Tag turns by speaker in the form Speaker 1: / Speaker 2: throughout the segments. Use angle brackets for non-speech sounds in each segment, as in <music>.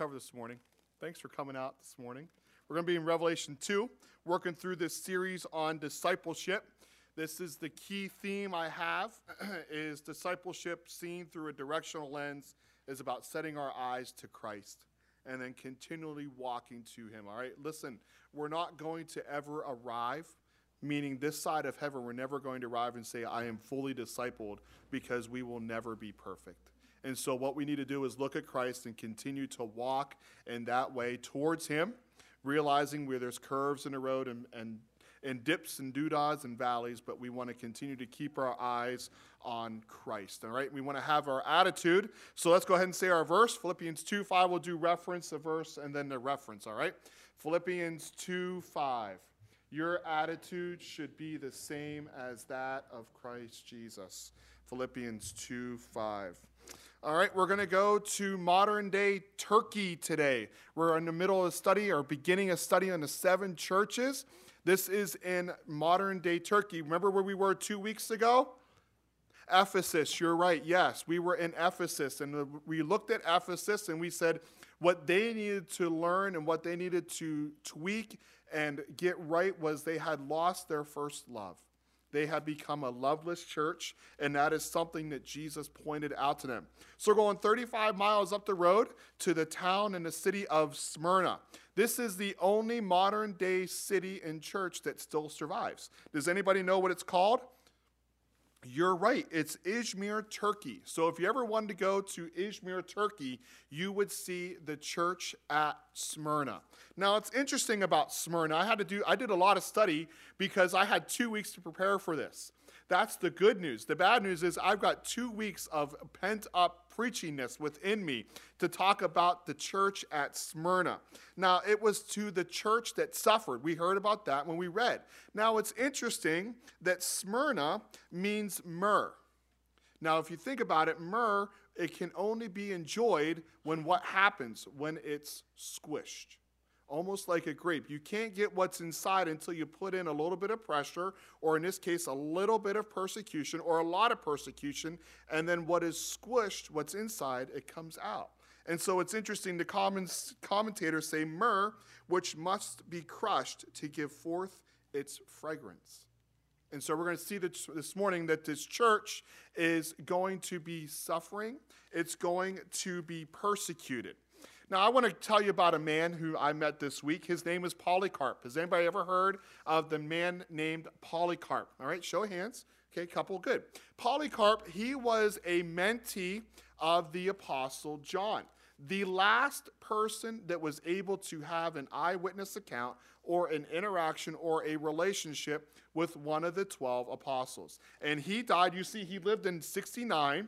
Speaker 1: cover this morning. Thanks for coming out this morning. We're going to be in Revelation 2, working through this series on discipleship. This is the key theme I have <clears throat> is discipleship seen through a directional lens is about setting our eyes to Christ and then continually walking to him. All right? Listen, we're not going to ever arrive meaning this side of heaven we're never going to arrive and say I am fully discipled because we will never be perfect. And so, what we need to do is look at Christ and continue to walk in that way towards Him, realizing where there's curves in the road and, and, and dips and doodahs and valleys, but we want to continue to keep our eyes on Christ. All right, we want to have our attitude. So, let's go ahead and say our verse Philippians 2 5. We'll do reference, the verse, and then the reference. All right, Philippians 2 5. Your attitude should be the same as that of Christ Jesus. Philippians 2 5. All right, we're going to go to modern day Turkey today. We're in the middle of a study or beginning a study on the seven churches. This is in modern day Turkey. Remember where we were two weeks ago? Ephesus, you're right. Yes, we were in Ephesus and we looked at Ephesus and we said what they needed to learn and what they needed to tweak and get right was they had lost their first love. They had become a loveless church, and that is something that Jesus pointed out to them. So, going 35 miles up the road to the town and the city of Smyrna. This is the only modern day city and church that still survives. Does anybody know what it's called? You're right. It's Izmir, Turkey. So if you ever wanted to go to Izmir, Turkey, you would see the church at Smyrna. Now, it's interesting about Smyrna. I had to do I did a lot of study because I had 2 weeks to prepare for this. That's the good news. The bad news is I've got 2 weeks of pent up preachingness within me to talk about the church at Smyrna. Now, it was to the church that suffered. We heard about that when we read. Now, it's interesting that Smyrna means myrrh. Now, if you think about it, myrrh, it can only be enjoyed when what happens? When it's squished almost like a grape. You can't get what's inside until you put in a little bit of pressure, or in this case, a little bit of persecution, or a lot of persecution, and then what is squished, what's inside, it comes out. And so it's interesting, the commentators say myrrh, which must be crushed to give forth its fragrance. And so we're going to see this morning that this church is going to be suffering, it's going to be persecuted. Now, I want to tell you about a man who I met this week. His name is Polycarp. Has anybody ever heard of the man named Polycarp? All right, show of hands. Okay, couple, good. Polycarp, he was a mentee of the Apostle John, the last person that was able to have an eyewitness account or an interaction or a relationship with one of the 12 apostles. And he died, you see, he lived in 69.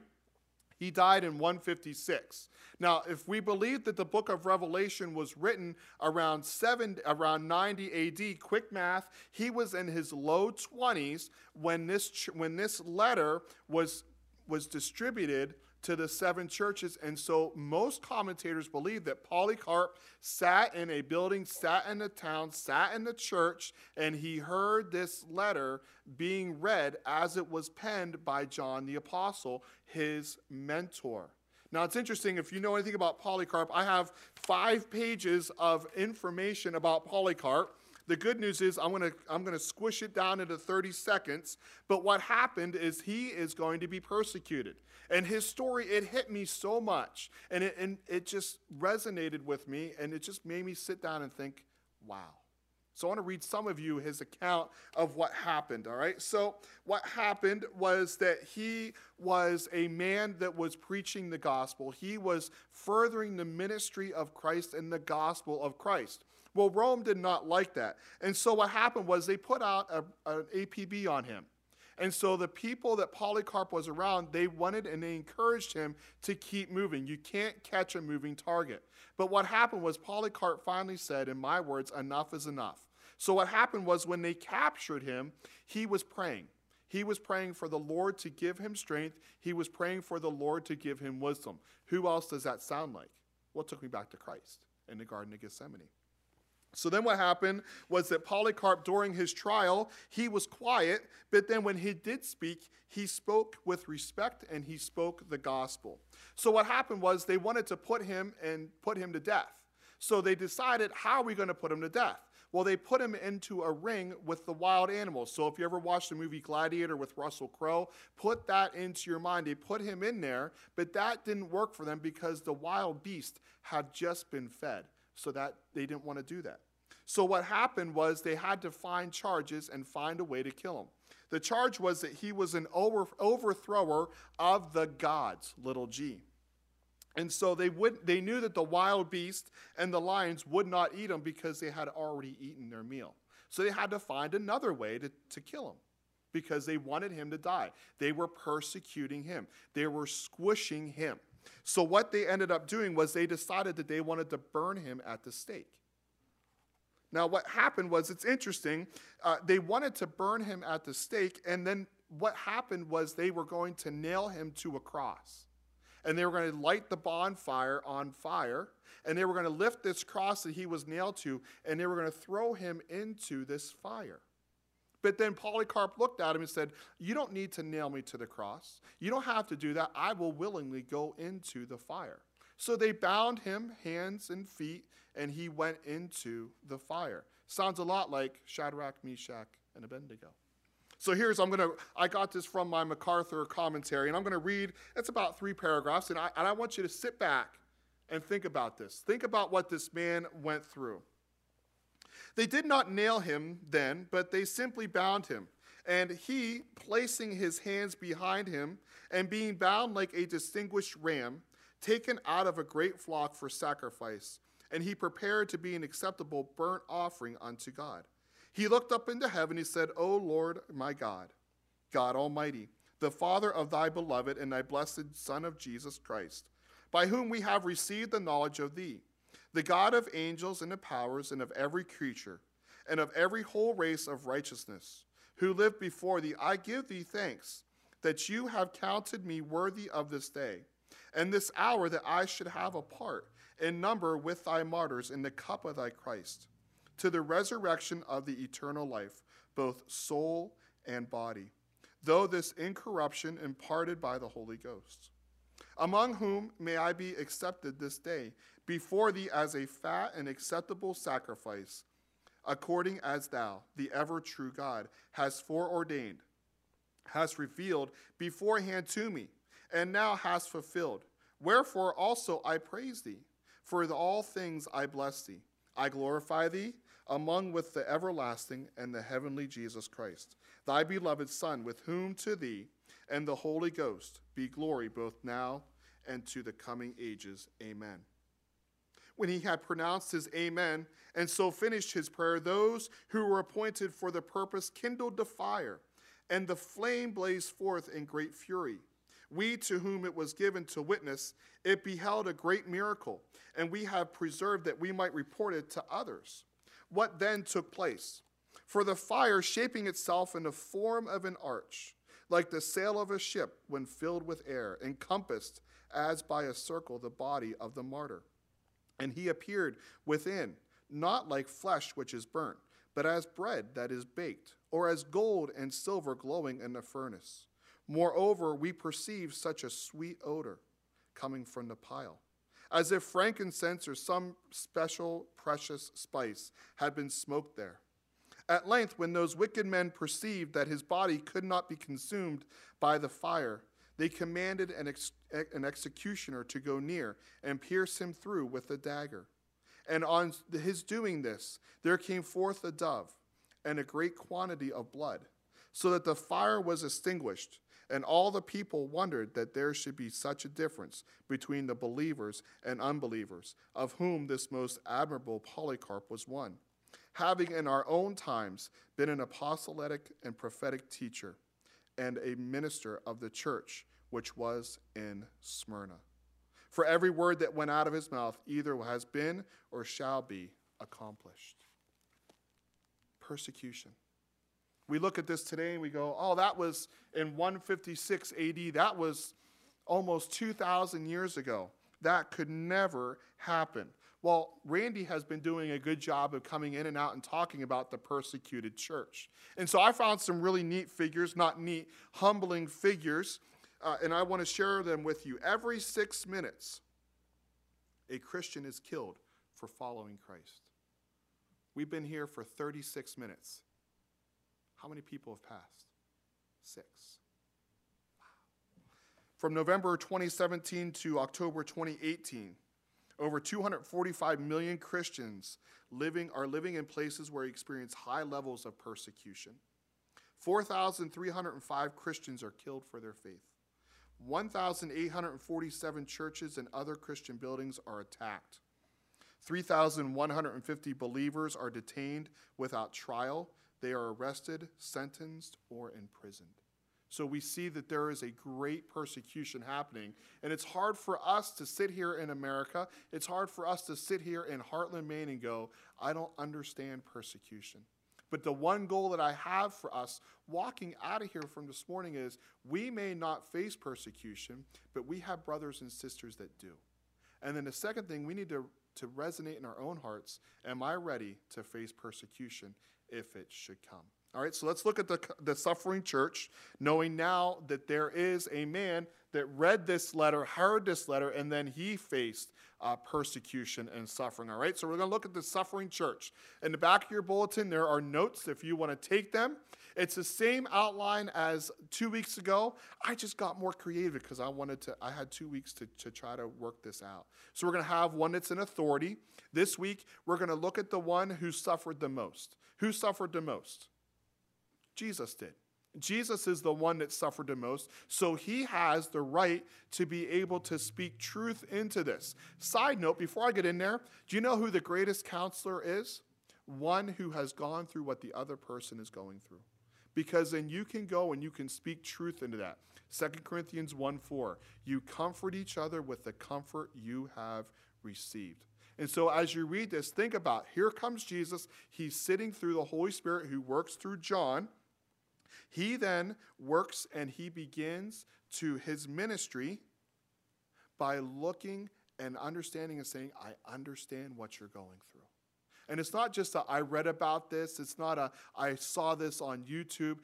Speaker 1: He died in 156. Now, if we believe that the book of Revelation was written around 7 around 90 AD, quick math, he was in his low 20s when this when this letter was was distributed to the seven churches. And so most commentators believe that Polycarp sat in a building, sat in the town, sat in the church, and he heard this letter being read as it was penned by John the Apostle, his mentor. Now, it's interesting, if you know anything about Polycarp, I have five pages of information about Polycarp. The good news is I'm going to I'm going to squish it down into 30 seconds, but what happened is he is going to be persecuted. And his story it hit me so much and it and it just resonated with me and it just made me sit down and think, "Wow." So I want to read some of you his account of what happened, all right? So what happened was that he was a man that was preaching the gospel. He was furthering the ministry of Christ and the gospel of Christ. Well, Rome did not like that. And so what happened was they put out a, an APB on him. And so the people that Polycarp was around, they wanted and they encouraged him to keep moving. You can't catch a moving target. But what happened was Polycarp finally said, in my words, enough is enough. So what happened was when they captured him, he was praying. He was praying for the Lord to give him strength. He was praying for the Lord to give him wisdom. Who else does that sound like? Well, it took me back to Christ in the Garden of Gethsemane. So then what happened was that Polycarp, during his trial, he was quiet, but then when he did speak, he spoke with respect and he spoke the gospel. So what happened was they wanted to put him and put him to death. So they decided, how are we going to put him to death? Well, they put him into a ring with the wild animals. So if you ever watched the movie Gladiator with Russell Crowe, put that into your mind. They put him in there, but that didn't work for them because the wild beast had just been fed so that they didn't want to do that. So what happened was they had to find charges and find a way to kill him. The charge was that he was an over, overthrower of the gods, little g. And so they would they knew that the wild beast and the lions would not eat him because they had already eaten their meal. So they had to find another way to, to kill him because they wanted him to die. They were persecuting him. They were squishing him. So what they ended up doing was they decided that they wanted to burn him at the stake. Now, what happened was it's interesting. Uh, they wanted to burn him at the stake, and then what happened was they were going to nail him to a cross. And they were going to light the bonfire on fire, and they were going to lift this cross that he was nailed to, and they were going to throw him into this fire. But then Polycarp looked at him and said, You don't need to nail me to the cross. You don't have to do that. I will willingly go into the fire. So they bound him hands and feet, and he went into the fire. Sounds a lot like Shadrach, Meshach, and Abednego. So here's, I'm going to, I got this from my MacArthur commentary, and I'm going to read, it's about three paragraphs, and I, and I want you to sit back and think about this. Think about what this man went through. They did not nail him then, but they simply bound him. And he, placing his hands behind him, and being bound like a distinguished ram, taken out of a great flock for sacrifice, and he prepared to be an acceptable burnt offering unto God. He looked up into heaven, he said, O Lord my God, God Almighty, the Father of thy beloved and thy blessed Son of Jesus Christ, by whom we have received the knowledge of thee the God of angels and of powers and of every creature, and of every whole race of righteousness, who lived before thee, I give thee thanks that you have counted me worthy of this day, and this hour that I should have a part in number with thy martyrs in the cup of thy Christ, to the resurrection of the eternal life, both soul and body, though this incorruption imparted by the Holy Ghost. Among whom may I be accepted this day before thee as a fat and acceptable sacrifice, according as thou, the ever true God, hast foreordained, hast revealed beforehand to me, and now hast fulfilled. Wherefore also I praise thee. For all things I bless thee. I glorify thee among with the everlasting and the heavenly Jesus Christ, thy beloved Son, with whom to thee and the Holy Ghost be glory both now and to the coming ages. Amen. When he had pronounced his Amen and so finished his prayer, those who were appointed for the purpose kindled the fire, and the flame blazed forth in great fury. We to whom it was given to witness, it beheld a great miracle, and we have preserved that we might report it to others. What then took place? For the fire, shaping itself in the form of an arch, like the sail of a ship when filled with air, encompassed as by a circle the body of the martyr. And he appeared within, not like flesh which is burnt, but as bread that is baked, or as gold and silver glowing in the furnace. Moreover, we perceive such a sweet odor coming from the pile, as if frankincense or some special precious spice had been smoked there. At length, when those wicked men perceived that his body could not be consumed by the fire, they commanded an, ex- an executioner to go near and pierce him through with a dagger. And on his doing this, there came forth a dove and a great quantity of blood, so that the fire was extinguished. And all the people wondered that there should be such a difference between the believers and unbelievers, of whom this most admirable Polycarp was one, having in our own times been an apostolic and prophetic teacher and a minister of the church which was in Smyrna. For every word that went out of his mouth either has been or shall be accomplished. Persecution. We look at this today and we go, oh, that was in 156 AD. That was almost 2,000 years ago. That could never happen. Well, Randy has been doing a good job of coming in and out and talking about the persecuted church. And so I found some really neat figures, not neat, humbling figures, uh, and I want to share them with you. Every six minutes, a Christian is killed for following Christ. We've been here for 36 minutes. How many people have passed? Six. Wow. From November 2017 to October 2018, over 245 million Christians living, are living in places where they experience high levels of persecution. 4,305 Christians are killed for their faith. 1,847 churches and other Christian buildings are attacked. 3,150 believers are detained without trial. They are arrested, sentenced, or imprisoned. So we see that there is a great persecution happening. And it's hard for us to sit here in America, it's hard for us to sit here in Hartland, Maine and go, I don't understand persecution. But the one goal that I have for us walking out of here from this morning is we may not face persecution, but we have brothers and sisters that do. And then the second thing, we need to, to resonate in our own hearts Am I ready to face persecution if it should come? All right, so let's look at the, the suffering church, knowing now that there is a man that read this letter, heard this letter, and then he faced uh, persecution and suffering. All right, so we're going to look at the suffering church. In the back of your bulletin, there are notes if you want to take them. It's the same outline as two weeks ago. I just got more creative because I wanted to, I had two weeks to, to try to work this out. So we're going to have one that's in authority. This week, we're going to look at the one who suffered the most. Who suffered the most? Jesus did. Jesus is the one that suffered the most, so he has the right to be able to speak truth into this. Side note, before I get in there, do you know who the greatest counselor is? One who has gone through what the other person is going through. Because then you can go and you can speak truth into that. 2 Corinthians 1 4, you comfort each other with the comfort you have received. And so, as you read this, think about here comes Jesus. He's sitting through the Holy Spirit who works through John he then works and he begins to his ministry by looking and understanding and saying, I understand what you're going through. And it's not just a, I read about this, it's not a, I saw this on YouTube.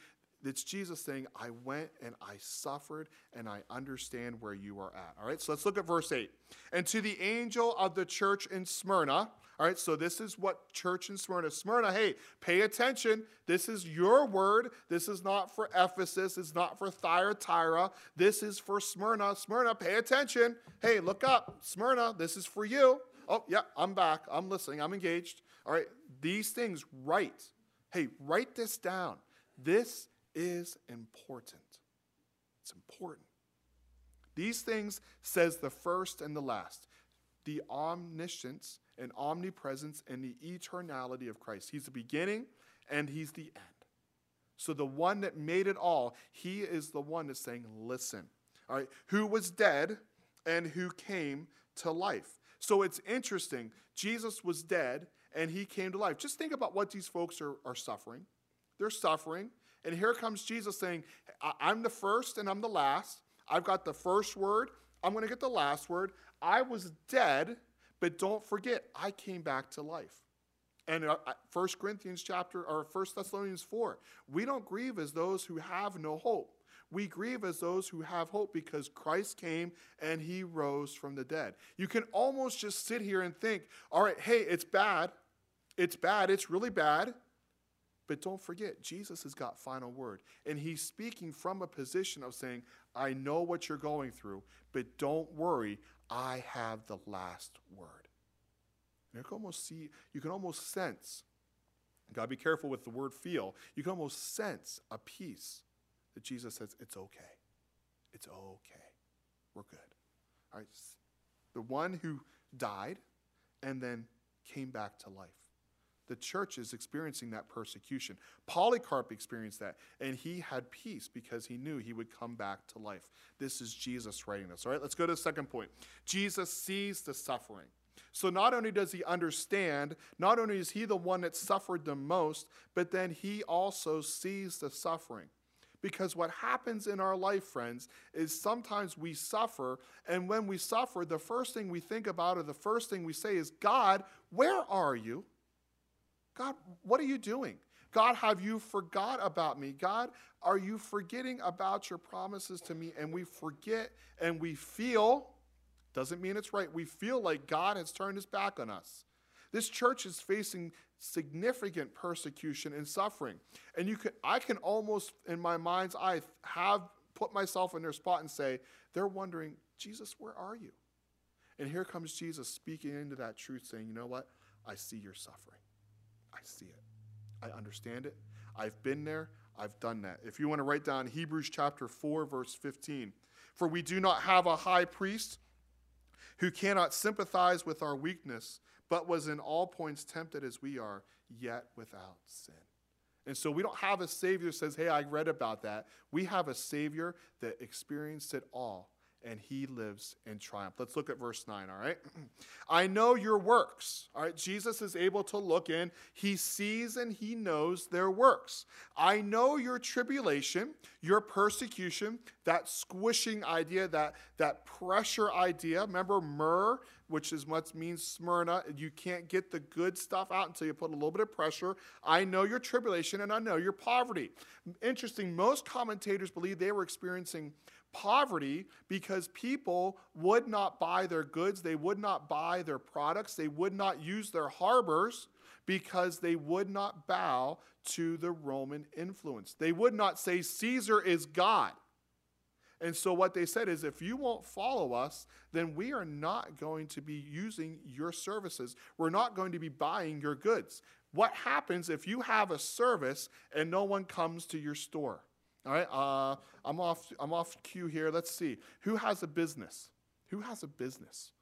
Speaker 1: It's Jesus saying, I went and I suffered and I understand where you are at. All right, so let's look at verse 8. And to the angel of the church in Smyrna, all right, so this is what church in Smyrna. Smyrna, hey, pay attention. This is your word. This is not for Ephesus. It's not for Thyatira. This is for Smyrna. Smyrna, pay attention. Hey, look up. Smyrna, this is for you. Oh, yeah, I'm back. I'm listening. I'm engaged. All right, these things, write. Hey, write this down. This is important. It's important. These things says the first and the last. The omniscience and omnipresence and the eternality of Christ. He's the beginning and he's the end. So the one that made it all, he is the one that's saying, listen. All right, who was dead and who came to life. So it's interesting. Jesus was dead and he came to life. Just think about what these folks are, are suffering. They're suffering. And here comes Jesus saying, I'm the first and I'm the last. I've got the first word. I'm going to get the last word. I was dead but don't forget, I came back to life. And uh, 1 uh, Corinthians chapter or 1 Thessalonians 4, we don't grieve as those who have no hope. We grieve as those who have hope because Christ came and he rose from the dead. You can almost just sit here and think, all right, hey, it's bad. It's bad. It's really bad. But don't forget, Jesus has got final word. And he's speaking from a position of saying, I know what you're going through, but don't worry. I have the last word. you can almost see, you can almost sense, got to be careful with the word feel, you can almost sense a peace that Jesus says, it's okay. It's okay. We're good. All right. The one who died and then came back to life. The church is experiencing that persecution. Polycarp experienced that, and he had peace because he knew he would come back to life. This is Jesus writing this. All right, let's go to the second point. Jesus sees the suffering. So not only does he understand, not only is he the one that suffered the most, but then he also sees the suffering. Because what happens in our life, friends, is sometimes we suffer, and when we suffer, the first thing we think about or the first thing we say is, God, where are you? God, what are you doing? God, have you forgot about me? God, are you forgetting about your promises to me? And we forget and we feel, doesn't mean it's right, we feel like God has turned his back on us. This church is facing significant persecution and suffering. And you can I can almost in my mind's eye have put myself in their spot and say, they're wondering, Jesus, where are you? And here comes Jesus speaking into that truth, saying, you know what? I see your suffering. I see it. I understand it. I've been there. I've done that. If you want to write down Hebrews chapter 4, verse 15, for we do not have a high priest who cannot sympathize with our weakness, but was in all points tempted as we are, yet without sin. And so we don't have a Savior says, Hey, I read about that. We have a Savior that experienced it all and he lives in triumph. Let's look at verse 9, all right? <clears throat> I know your works, all right? Jesus is able to look in. He sees and he knows their works. I know your tribulation, your persecution, that squishing idea, that, that pressure idea. Remember myrrh, which is what means Smyrna. You can't get the good stuff out until you put a little bit of pressure. I know your tribulation and I know your poverty. Interesting, most commentators believe they were experiencing poverty because people would not buy their goods, they would not buy their products, they would not use their harbors because they would not bow to the Roman influence. They would not say, Caesar is God. And so, what they said is, if you won't follow us, then we are not going to be using your services. We're not going to be buying your goods. What happens if you have a service and no one comes to your store? All right, uh, I'm off. I'm off cue here. Let's see who has a business. Who has a business?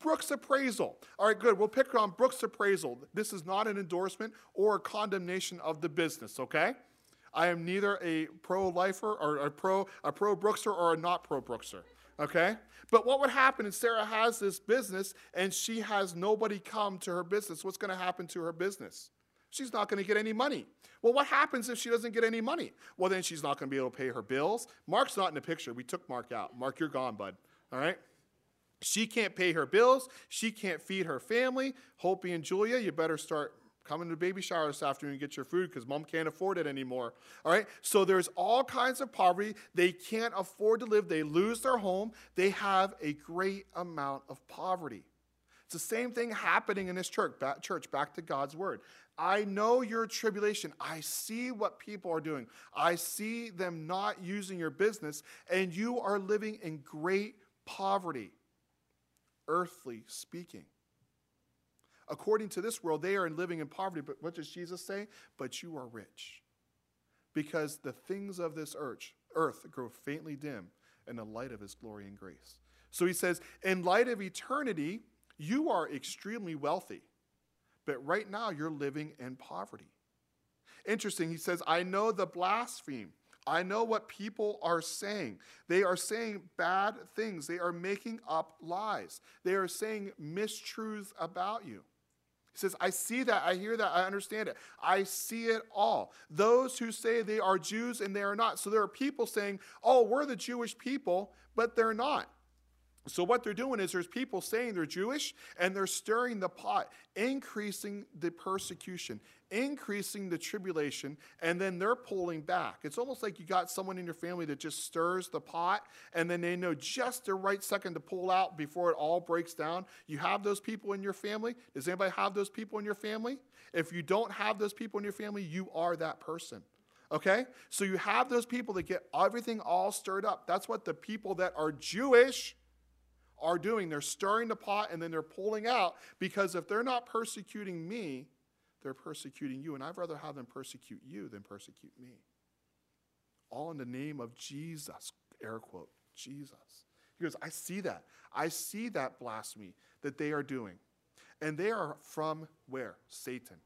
Speaker 1: Brooks Appraisal. All right, good. We'll pick on Brooks Appraisal. This is not an endorsement or a condemnation of the business. Okay, I am neither a pro-lifer or a pro a pro Brookser or a not pro Brookser. Okay, but what would happen if Sarah has this business and she has nobody come to her business? What's going to happen to her business? She's not going to get any money. Well, what happens if she doesn't get any money? Well, then she's not going to be able to pay her bills. Mark's not in the picture. We took Mark out. Mark, you're gone, bud. All right? She can't pay her bills. She can't feed her family. Hopi and Julia, you better start coming to baby shower this afternoon and get your food because mom can't afford it anymore. All right? So there's all kinds of poverty. They can't afford to live. They lose their home. They have a great amount of poverty. It's the same thing happening in this church, back, church, back to God's word. I know your tribulation. I see what people are doing. I see them not using your business, and you are living in great poverty, earthly speaking. According to this world, they are living in poverty, but what does Jesus say? But you are rich. Because the things of this earth, earth grow faintly dim in the light of his glory and grace. So he says, in light of eternity, you are extremely wealthy, but right now you're living in poverty. Interesting, he says, I know the blaspheme. I know what people are saying. They are saying bad things. They are making up lies. They are saying mistruths about you. He says, I see that, I hear that, I understand it. I see it all. Those who say they are Jews and they are not. So there are people saying, oh, we're the Jewish people, but they're not. So, what they're doing is there's people saying they're Jewish and they're stirring the pot, increasing the persecution, increasing the tribulation, and then they're pulling back. It's almost like you got someone in your family that just stirs the pot and then they know just the right second to pull out before it all breaks down. You have those people in your family. Does anybody have those people in your family? If you don't have those people in your family, you are that person. Okay? So you have those people that get everything all stirred up. That's what the people that are Jewish are doing. They're stirring the pot and then they're pulling out because if they're not persecuting me, they're persecuting you. And I'd rather have them persecute you than persecute me. All in the name of Jesus, air quote, Jesus. He goes, I see that. I see that blasphemy that they are doing. And they are from where? Satan.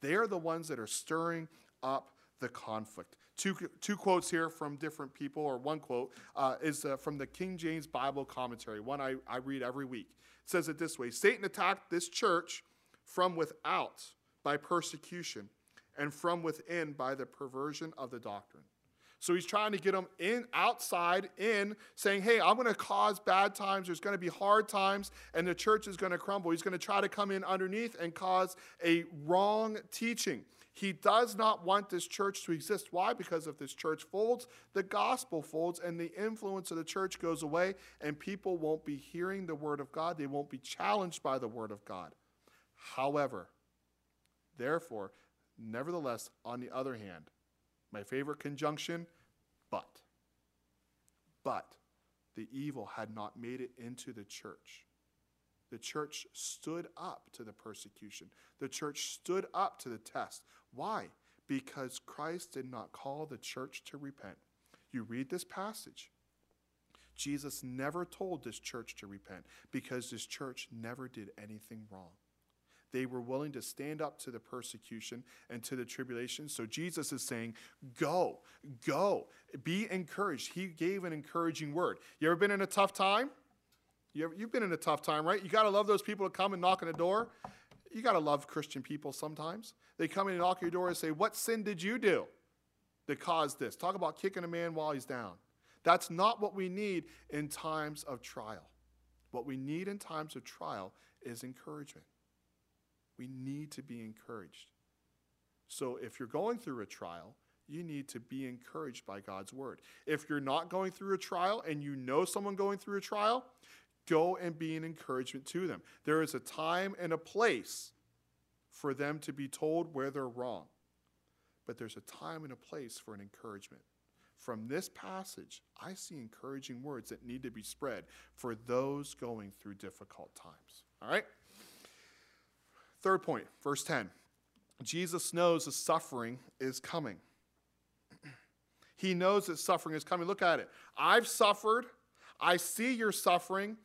Speaker 1: They are the ones that are stirring up the conflict. Two, two quotes here from different people, or one quote uh, is uh, from the King James Bible commentary, one I, I read every week. It says it this way Satan attacked this church from without by persecution, and from within by the perversion of the doctrine. So he's trying to get them in outside in saying, "Hey, I'm going to cause bad times. There's going to be hard times and the church is going to crumble." He's going to try to come in underneath and cause a wrong teaching. He does not want this church to exist. Why? Because if this church folds, the gospel folds and the influence of the church goes away and people won't be hearing the word of God. They won't be challenged by the word of God. However, therefore, nevertheless, on the other hand, my favorite conjunction, but. But the evil had not made it into the church. The church stood up to the persecution. The church stood up to the test. Why? Because Christ did not call the church to repent. You read this passage. Jesus never told this church to repent because this church never did anything wrong. They were willing to stand up to the persecution and to the tribulation. So Jesus is saying, Go, go, be encouraged. He gave an encouraging word. You ever been in a tough time? You you've been in a tough time, right? You got to love those people that come and knock on the door. You got to love Christian people sometimes. They come in and knock your door and say, What sin did you do that caused this? Talk about kicking a man while he's down. That's not what we need in times of trial. What we need in times of trial is encouragement. We need to be encouraged. So if you're going through a trial, you need to be encouraged by God's word. If you're not going through a trial and you know someone going through a trial, go and be an encouragement to them. There is a time and a place for them to be told where they're wrong, but there's a time and a place for an encouragement. From this passage, I see encouraging words that need to be spread for those going through difficult times. All right? Third point, verse 10. Jesus knows the suffering is coming. <clears throat> He knows that suffering is coming. Look at it. I've suffered. I see your suffering.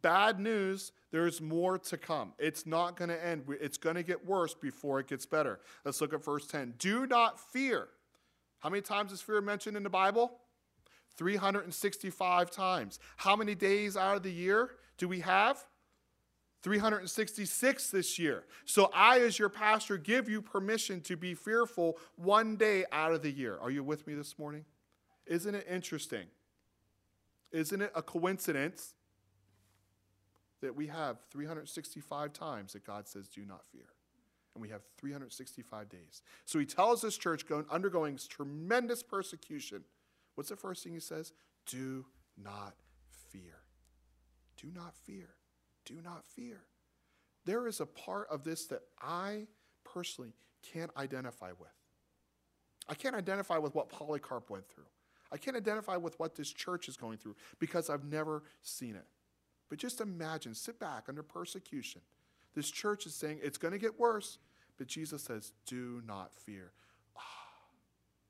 Speaker 1: Bad news, there's more to come. It's not going to end. It's going to get worse before it gets better. Let's look at verse 10. Do not fear. How many times is fear mentioned in the Bible? 365 times. How many days out of the year do we have? 366 this year. So I, as your pastor, give you permission to be fearful one day out of the year. Are you with me this morning? Isn't it interesting? Isn't it a coincidence that we have 365 times that God says, do not fear? And we have 365 days. So he tells this church going, undergoing tremendous persecution. What's the first thing he says? Do not fear. Do not fear do not fear. There is a part of this that I personally can't identify with. I can't identify with what Polycarp went through. I can't identify with what this church is going through because I've never seen it. But just imagine, sit back under persecution. This church is saying it's going to get worse, but Jesus says, Do not fear. Ah,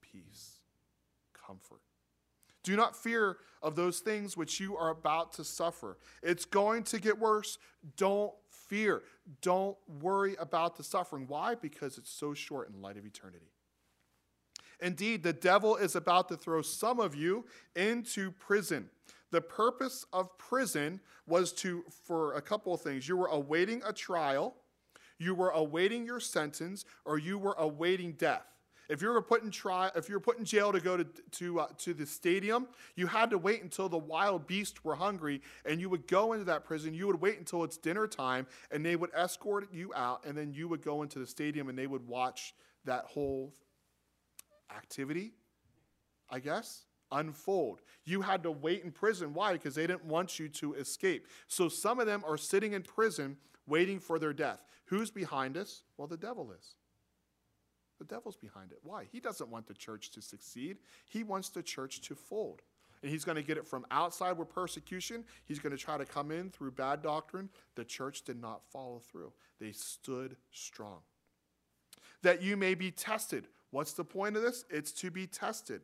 Speaker 1: peace, comfort. Do not fear of those things which you are about to suffer. It's going to get worse. Don't fear. Don't worry about the suffering. Why? Because it's so short in light of eternity. Indeed, the devil is about to throw some of you into prison. The purpose of prison was to, for a couple of things, you were awaiting a trial, you were awaiting your sentence, or you were awaiting death. If you were put in trial, if you were put in jail to go to to uh, to the stadium, you had to wait until the wild beasts were hungry, and you would go into that prison. You would wait until it's dinner time, and they would escort you out, and then you would go into the stadium, and they would watch that whole activity, I guess, unfold. You had to wait in prison. Why? Because they didn't want you to escape. So some of them are sitting in prison waiting for their death. Who's behind us? Well, the devil is. The devil's behind it. Why? He doesn't want the church to succeed, he wants the church to fold. And he's going to get it from outside with persecution. He's going to try to come in through bad doctrine. The church did not follow through, they stood strong. That you may be tested. What's the point of this? It's to be tested.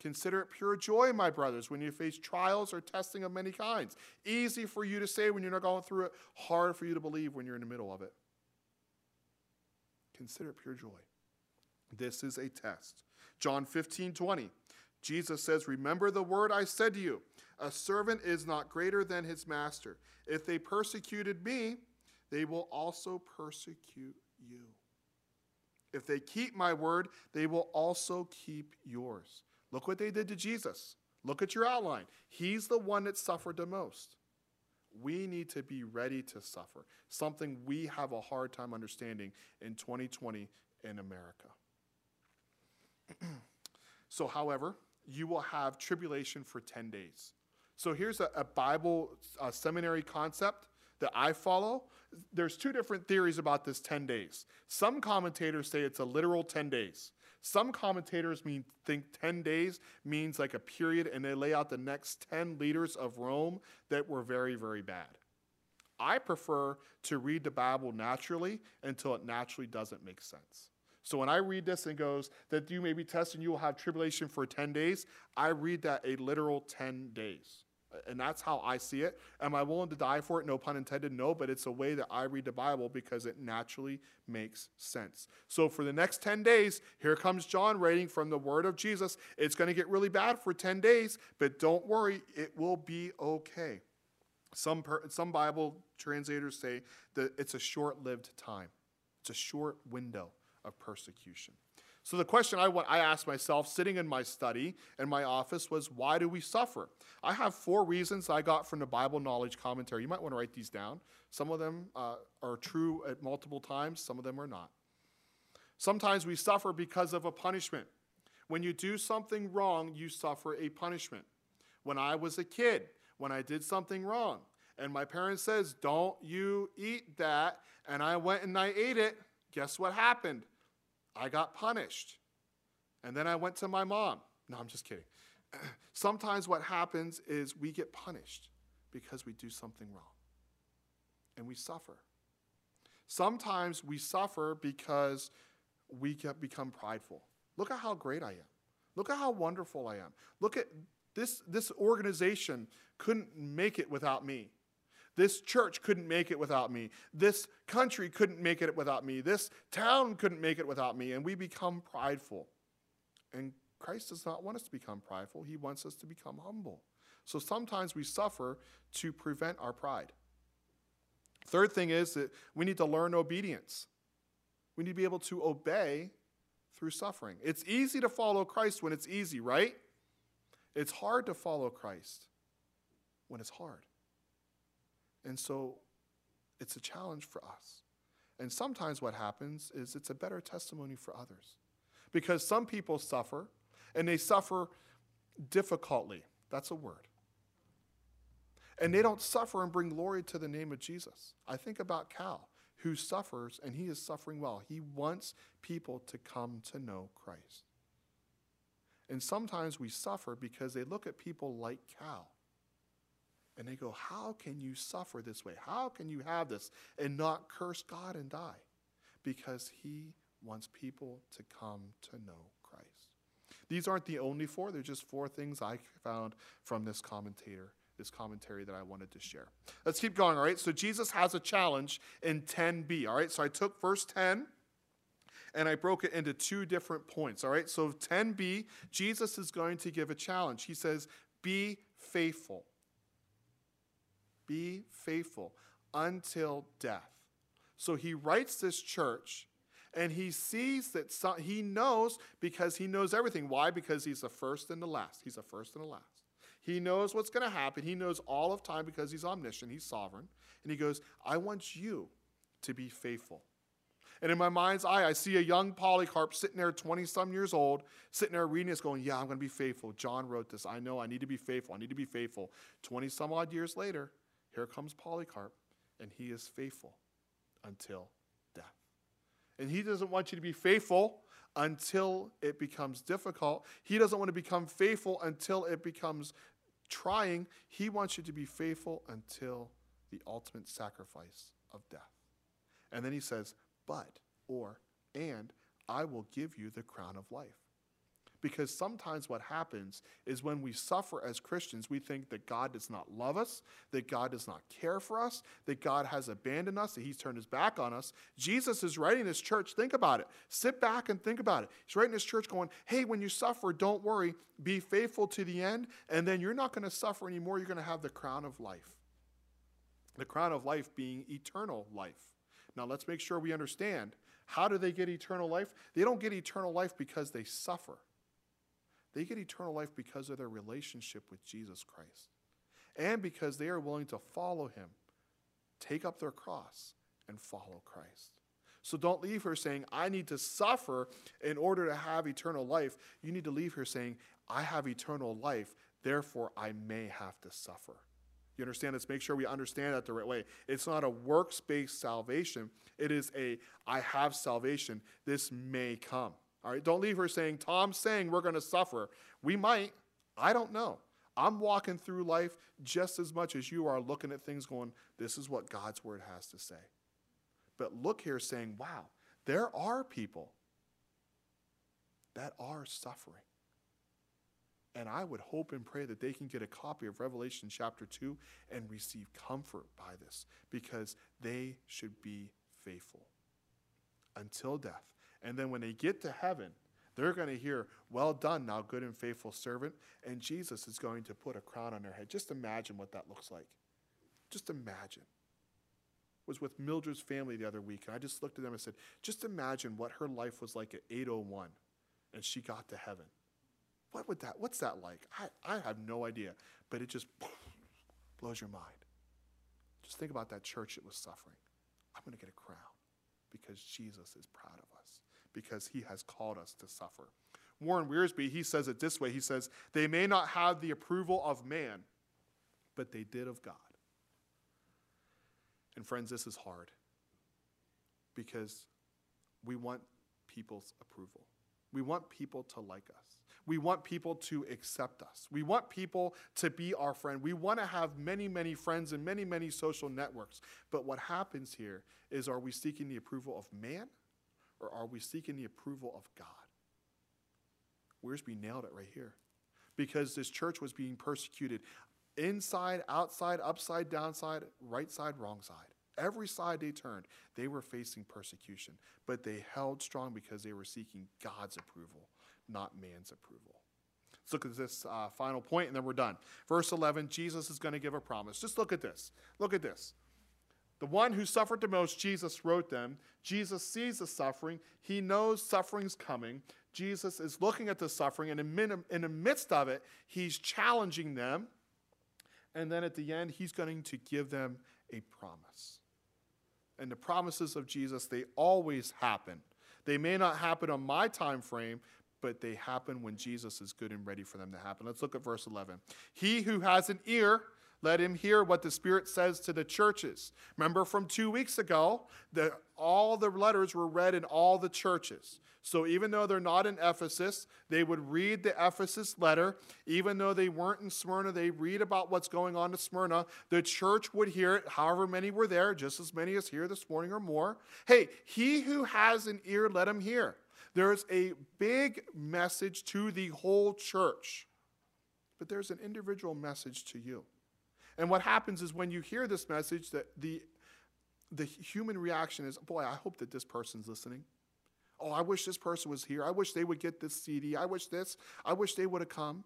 Speaker 1: Consider it pure joy, my brothers, when you face trials or testing of many kinds. Easy for you to say when you're not going through it, hard for you to believe when you're in the middle of it. Consider it pure joy. This is a test. John 15, 20. Jesus says, Remember the word I said to you a servant is not greater than his master. If they persecuted me, they will also persecute you. If they keep my word, they will also keep yours. Look what they did to Jesus. Look at your outline. He's the one that suffered the most. We need to be ready to suffer, something we have a hard time understanding in 2020 in America. <clears throat> so, however, you will have tribulation for 10 days. So, here's a, a Bible a seminary concept that I follow. There's two different theories about this 10 days. Some commentators say it's a literal 10 days. Some commentators mean think 10 days means like a period, and they lay out the next 10 leaders of Rome that were very, very bad. I prefer to read the Bible naturally until it naturally doesn't make sense. So when I read this and goes that you may be tested you will have tribulation for 10 days, I read that a literal 10 days. And that's how I see it. Am I willing to die for it? No pun intended. No, but it's a way that I read the Bible because it naturally makes sense. So for the next 10 days, here comes John writing from the word of Jesus. It's going to get really bad for 10 days, but don't worry, it will be okay. Some, per, some Bible translators say that it's a short lived time, it's a short window of persecution. So the question I, I asked myself sitting in my study in my office was, why do we suffer? I have four reasons I got from the Bible Knowledge Commentary. You might want to write these down. Some of them uh, are true at multiple times, some of them are not. Sometimes we suffer because of a punishment. When you do something wrong, you suffer a punishment. When I was a kid, when I did something wrong, and my parents says, "Don't you eat that," and I went and I ate it, guess what happened? I got punished. And then I went to my mom. No, I'm just kidding. <clears throat> Sometimes what happens is we get punished because we do something wrong and we suffer. Sometimes we suffer because we get, become prideful. Look at how great I am. Look at how wonderful I am. Look at this, this organization couldn't make it without me. This church couldn't make it without me. This country couldn't make it without me. This town couldn't make it without me. And we become prideful. And Christ does not want us to become prideful, He wants us to become humble. So sometimes we suffer to prevent our pride. Third thing is that we need to learn obedience. We need to be able to obey through suffering. It's easy to follow Christ when it's easy, right? It's hard to follow Christ when it's hard. And so it's a challenge for us. And sometimes what happens is it's a better testimony for others. Because some people suffer, and they suffer difficultly. That's a word. And they don't suffer and bring glory to the name of Jesus. I think about Cal, who suffers, and he is suffering well. He wants people to come to know Christ. And sometimes we suffer because they look at people like Cal and they go, How can you suffer this way? How can you have this and not curse God and die? Because He wants people to come to know Christ. These aren't the only four, they're just four things I found from this commentator. This commentary that I wanted to share. Let's keep going, all right? So, Jesus has a challenge in 10b, all right? So, I took verse 10 and I broke it into two different points, all right? So, 10b, Jesus is going to give a challenge. He says, Be faithful. Be faithful until death. So he writes this church and he sees that some, he knows because he knows everything. Why? Because he's the first and the last. He's the first and the last. He knows what's going to happen. He knows all of time because he's omniscient, he's sovereign. And he goes, I want you to be faithful. And in my mind's eye, I see a young Polycarp sitting there, 20 some years old, sitting there reading this, going, Yeah, I'm going to be faithful. John wrote this. I know I need to be faithful. I need to be faithful. 20 some odd years later, here comes Polycarp, and he is faithful until death. And he doesn't want you to be faithful until it becomes difficult. He doesn't want to become faithful until it becomes trying. He wants you to be faithful until the ultimate sacrifice of death. And then he says, But, or, and I will give you the crown of life. Because sometimes what happens is when we suffer as Christians, we think that God does not love us, that God does not care for us, that God has abandoned us, that He's turned His back on us. Jesus is writing this church, think about it. Sit back and think about it. He's writing this church going, hey, when you suffer, don't worry, be faithful to the end, and then you're not going to suffer anymore. You're going to have the crown of life. The crown of life being eternal life. Now, let's make sure we understand how do they get eternal life? They don't get eternal life because they suffer. They get eternal life because of their relationship with Jesus Christ and because they are willing to follow him, take up their cross, and follow Christ. So don't leave here saying, I need to suffer in order to have eternal life. You need to leave here saying, I have eternal life, therefore I may have to suffer. You understand? Let's make sure we understand that the right way. It's not a works based salvation, it is a I have salvation. This may come. All right? Don't leave her saying, Tom's saying we're going to suffer. We might. I don't know. I'm walking through life just as much as you are looking at things going, this is what God's word has to say. But look here saying, wow, there are people that are suffering. And I would hope and pray that they can get a copy of Revelation chapter 2 and receive comfort by this because they should be faithful until death. And then when they get to heaven, they're going to hear, Well done, now good and faithful servant. And Jesus is going to put a crown on their head. Just imagine what that looks like. Just imagine. I was with Mildred's family the other week, and I just looked at them and said, Just imagine what her life was like at 801 and she got to heaven. What would that, what's that like? I, I have no idea, but it just <laughs> blows your mind. Just think about that church that was suffering. I'm going to get a crown because Jesus is proud of because he has called us to suffer. Warren Wiersbe, he says it this way He says, They may not have the approval of man, but they did of God. And friends, this is hard because we want people's approval. We want people to like us. We want people to accept us. We want people to be our friend. We want to have many, many friends and many, many social networks. But what happens here is are we seeking the approval of man or are we seeking the approval of God? Where's we nailed it right here. Because this church was being persecuted inside, outside, upside, downside, right side, wrong side. Every side they turned, they were facing persecution, but they held strong because they were seeking God's approval, not man's approval. Let's look at this uh, final point and then we're done. Verse 11 Jesus is going to give a promise. Just look at this. Look at this. The one who suffered the most, Jesus wrote them. Jesus sees the suffering. He knows suffering's coming. Jesus is looking at the suffering, and in, the midst of it, he's challenging them. And then at the end, he's going to give them a promise and the promises of Jesus, they always happen. They may not happen on my time frame, but they happen when Jesus is good and ready for them to happen. Let's look at verse 11. He who has an ear, let him hear what the Spirit says to the churches. Remember from two weeks ago that all the letters were read in all the churches. So even though they're not in Ephesus, they would read the Ephesus letter. Even though they weren't in Smyrna, they read about what's going on in Smyrna. The church would hear it, however many were there, just as many as here this morning or more. Hey, he who has an ear, let him hear. There's a big message to the whole church, but there's an individual message to you. And what happens is when you hear this message, that the the human reaction is, boy, I hope that this person's listening. Oh, I wish this person was here. I wish they would get this CD. I wish this. I wish they would have come.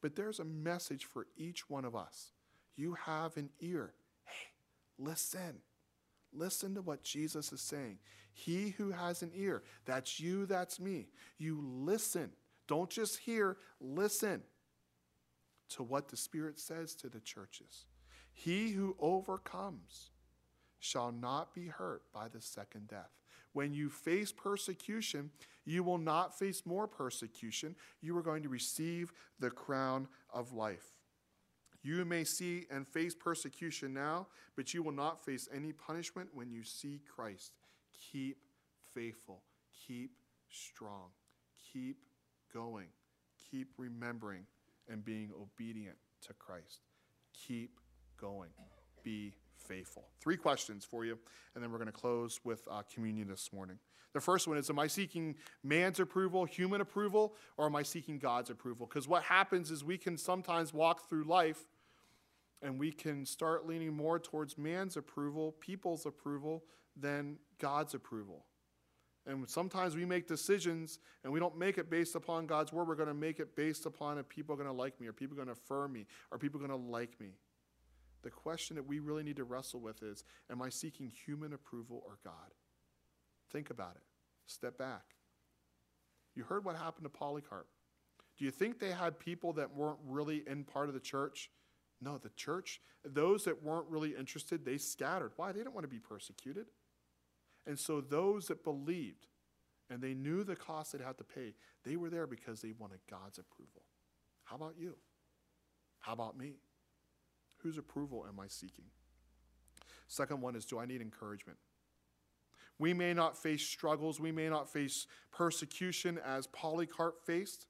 Speaker 1: But there's a message for each one of us. You have an ear. Hey, listen. Listen to what Jesus is saying. He who has an ear, that's you, that's me. You listen. Don't just hear, listen to what the Spirit says to the churches. He who overcomes shall not be hurt by the second death. When you face persecution, you will not face more persecution. You are going to receive the crown of life. You may see and face persecution now, but you will not face any punishment when you see Christ. Keep faithful, keep strong, keep going, keep remembering and being obedient to Christ. Keep going. Be faithful. Three questions for you, and then we're going to close with uh, communion this morning. The first one is Am I seeking man's approval, human approval, or am I seeking God's approval? Because what happens is we can sometimes walk through life and we can start leaning more towards man's approval, people's approval, than God's approval. And sometimes we make decisions and we don't make it based upon God's word. We're going to make it based upon if people are going to like me, or people going to affirm me, or people going to like me. The question that we really need to wrestle with is Am I seeking human approval or God? Think about it. Step back. You heard what happened to Polycarp. Do Do you think they had people that weren't really in part of the church? No, the church, those that weren't really interested, they scattered. Why? They didn't want to be persecuted. And so those that believed and they knew the cost they'd have to pay, they were there because they wanted God's approval. How about you? How about me? Whose approval am I seeking? Second one is do I need encouragement? We may not face struggles, we may not face persecution as Polycarp faced,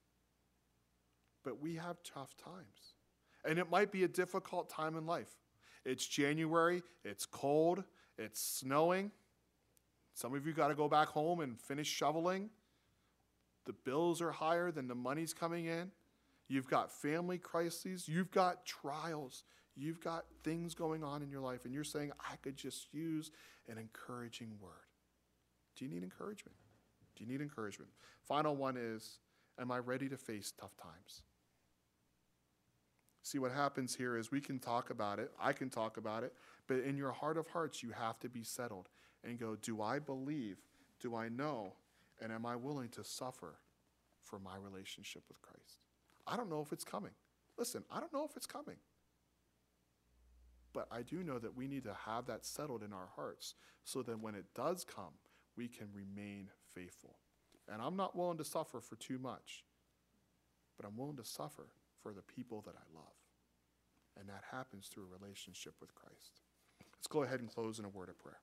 Speaker 1: but we have tough times. And it might be a difficult time in life. It's January, it's cold, it's snowing. Some of you got to go back home and finish shoveling. The bills are higher than the money's coming in. You've got family crises, you've got trials, you've got things going on in your life, and you're saying, I could just use an encouraging word. Do you need encouragement? Do you need encouragement? Final one is Am I ready to face tough times? See, what happens here is we can talk about it, I can talk about it, but in your heart of hearts, you have to be settled and go, Do I believe? Do I know? And am I willing to suffer for my relationship with Christ? I don't know if it's coming. Listen, I don't know if it's coming. But I do know that we need to have that settled in our hearts so that when it does come, we can remain faithful. And I'm not willing to suffer for too much, but I'm willing to suffer for the people that I love. And that happens through a relationship with Christ. Let's go ahead and close in a word of prayer.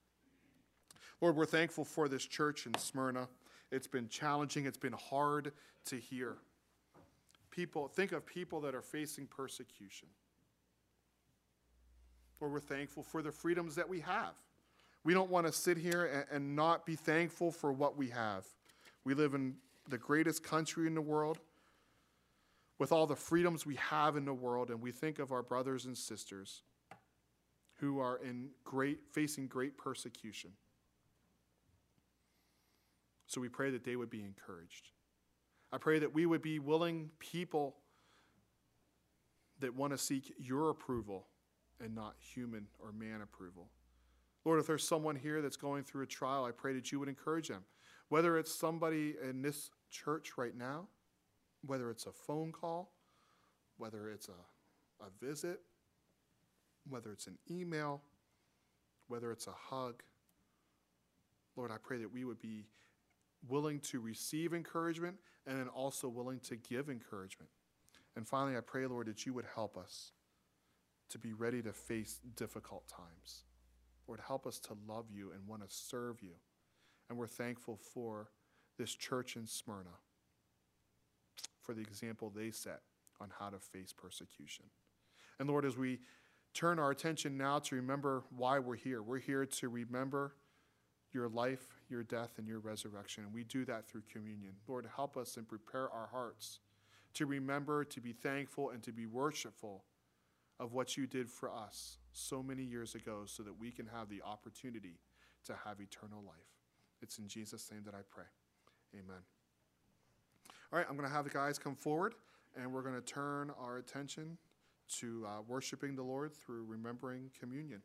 Speaker 1: Lord, we're thankful for this church in Smyrna. It's been challenging, it's been hard to hear. People, think of people that are facing persecution. Lord, we're thankful for the freedoms that we have. We don't want to sit here and, and not be thankful for what we have. We live in the greatest country in the world with all the freedoms we have in the world, and we think of our brothers and sisters who are in great, facing great persecution. So we pray that they would be encouraged. I pray that we would be willing people that want to seek your approval and not human or man approval. Lord, if there's someone here that's going through a trial, I pray that you would encourage them. Whether it's somebody in this church right now, whether it's a phone call, whether it's a, a visit, whether it's an email, whether it's a hug. Lord, I pray that we would be willing to receive encouragement and then also willing to give encouragement. And finally, I pray, Lord, that you would help us to be ready to face difficult times. Lord, help us to love you and want to serve you. And we're thankful for this church in Smyrna, for the example they set on how to face persecution. And Lord, as we turn our attention now to remember why we're here, we're here to remember your life, your death, and your resurrection. And we do that through communion. Lord, help us and prepare our hearts to remember, to be thankful, and to be worshipful of what you did for us so many years ago so that we can have the opportunity to have eternal life. It's in Jesus' name that I pray. Amen. All right, I'm going to have the guys come forward, and we're going to turn our attention to uh, worshiping the Lord through remembering communion.